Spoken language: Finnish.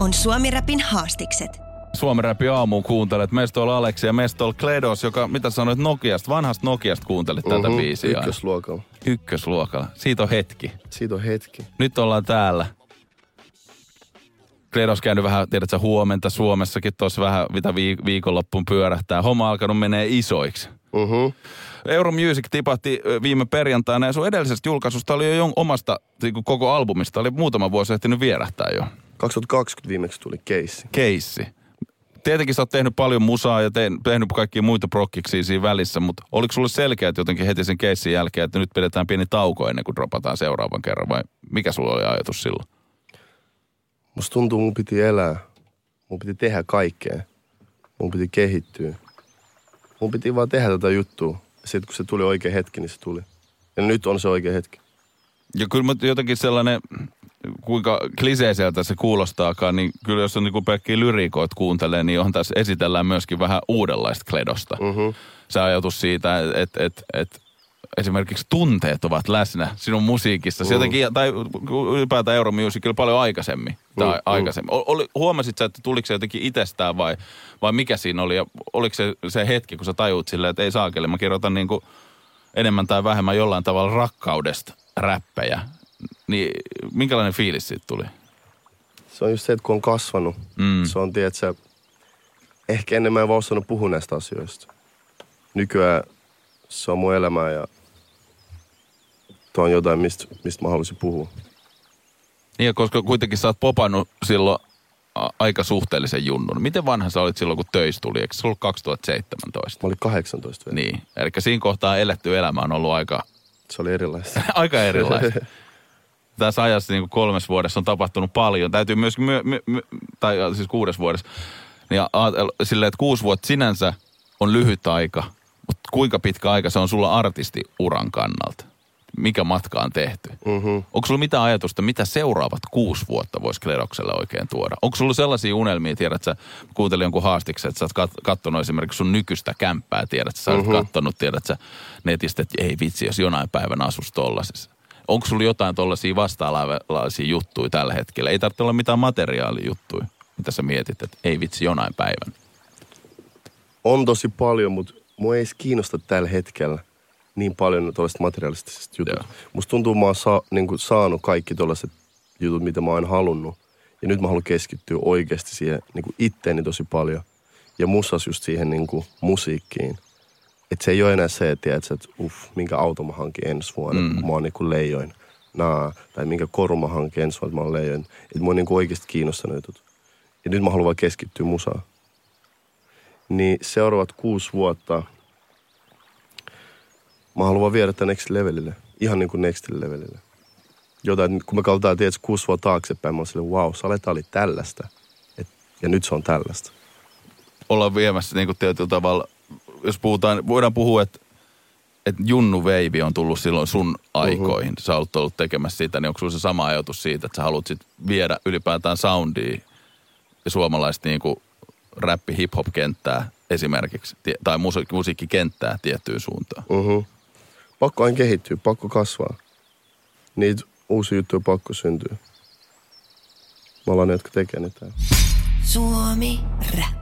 On Suomi Rapin haastikset. Suomen räpi aamuun kuuntelet. Meistä on Aleksi ja meistä on Kledos, joka, mitä sanoit, Nokiasta, vanhasta Nokiasta kuuntelit tätä Mhm, biisiä. Ykkösluokalla. Ykkösluokalla. Siitä on hetki. Siitä on hetki. Nyt ollaan täällä. Kledos käynyt vähän, tiedätkö, huomenta Suomessakin tuossa vähän, mitä viik- viikonloppuun pyörähtää. Homma alkanut menee isoiksi. Mhm. Euromusic tipahti ö, viime perjantaina ja sun edellisestä julkaisusta oli jo jon- omasta niinku koko albumista. Oli muutama vuosi ehtinyt vierähtää jo. 2020 viimeksi tuli keissi. Keissi. Tietenkin sä oot tehnyt paljon musaa ja te- tehnyt kaikkia muita prokkiksia siinä välissä, mutta oliko sulle selkeät jotenkin heti sen keissin jälkeen, että nyt pidetään pieni tauko ennen kuin dropataan seuraavan kerran vai mikä sulla oli ajatus silloin? Musta tuntuu, mun piti elää. Mun piti tehdä kaikkea. Mun piti kehittyä. Mun piti vaan tehdä tätä juttua. Sitten kun se tuli oikea hetki, niin se tuli. Ja nyt on se oikea hetki. Ja kyllä mä jotenkin sellainen, kuinka kliseiseltä se kuulostaakaan, niin kyllä jos on niin pelkkiä lyriikoita kuuntelee, niin on tässä esitellään myöskin vähän uudenlaista kledosta. Mhm. Se ajatus siitä, että et, et, esimerkiksi tunteet ovat läsnä sinun musiikissa. Mm. Jotenkin, tai ylipäätään Euromusicilla paljon aikaisemmin. Tai Mm, mm. aikaisemmin. Oli, huomasit sä, että tuliko se jotenkin itsestään vai, vai mikä siinä oli? Ja oliko se se hetki, kun sä tajuut silleen, että ei saakeli, mä kirjoitan niin kuin enemmän tai vähemmän jollain tavalla rakkaudesta räppejä. Niin minkälainen fiilis siitä tuli? Se on just se, että kun on kasvanut. Mm. Se on, tiedätkö, ehkä ennen mä en vaan osannut puhua näistä asioista. Nykyään se on mun elämää ja tuo on jotain, mistä, mistä mä haluaisin puhua. Niin, ja koska kuitenkin sä oot popannut silloin aika suhteellisen junnun. Miten vanha sä olit silloin, kun töistä tuli? Eikö se ollut 2017? Mä olin 18 vielä. Niin, eli siinä kohtaa eletty elämä on ollut aika, Se oli erilaista. aika erilaista. Tässä ajassa niin kuin kolmes vuodessa on tapahtunut paljon. Täytyy myös, my, my, my, tai siis kuudes vuodessa, niin ajatella silleen, että kuusi vuotta sinänsä on lyhyt aika, mutta kuinka pitkä aika se on sulla artistiuran kannalta? Mikä matka on tehty? Mhm. Onko sulla mitään ajatusta, mitä seuraavat kuusi vuotta voisi Kledokselle oikein tuoda? Onko sulla sellaisia unelmia, tiedät sä, kuuntelin jonkun haastiksen, että sä oot kat- kattonut esimerkiksi sun nykyistä kämppää, tiedät sä, sä oot kattonut, tiedät sä, netistä, että ei vitsi, jos jonain päivänä asus tollasessa. Onko sulla jotain tollaisia vastaalaisia juttuja tällä hetkellä? Ei tarvitse olla mitään materiaalijuttuja, mitä sä mietit, että ei vitsi, jonain päivänä. On tosi paljon, mutta mua ei edes kiinnosta tällä hetkellä niin paljon tuollaista materialistisista jutut. Joo. Musta tuntuu, mä oon sa, niin kuin saanut kaikki tuollaiset jutut, mitä mä oon halunnut. Ja nyt mä haluan keskittyä oikeasti siihen niin kuin itteeni tosi paljon. Ja musas just siihen niin kuin musiikkiin. Että se ei ole enää se, että, että uff, minkä auto mä hankin ensi vuonna, mm. kun mä oon niin kuin leijoin. Naa, tai minkä koru mä hankin ensi vuonna, että mä oon leijoin. Että mua niin kuin oikeasti jutut. Ja nyt mä haluan vaan keskittyä musaan niin seuraavat kuusi vuotta mä haluan viedä tämän next levelille. Ihan niin kuin next levelille. Jotain, kun me katsotaan tietysti kuusi vuotta taaksepäin, mä oon silleen, wow, Saleta oli tällaista. Et, ja nyt se on tällaista. Olla viemässä niin kuin tietyllä tavalla, jos puhutaan, voidaan puhua, että että Junnu Veivi on tullut silloin sun aikoihin. Sä oot ollut tekemässä sitä, niin onko sulla se sama ajatus siitä, että sä haluat sit viedä ylipäätään soundia ja suomalaista niinku räppi hip-hop kenttää esimerkiksi, tai musiik- musiikkikenttää tiettyyn suuntaan. Uh-huh. Pakko aina kehittyä, pakko kasvaa. Niitä uusia juttuja on pakko syntyä. Me ollaan ne, jotka tekee niitä. Suomi Rap.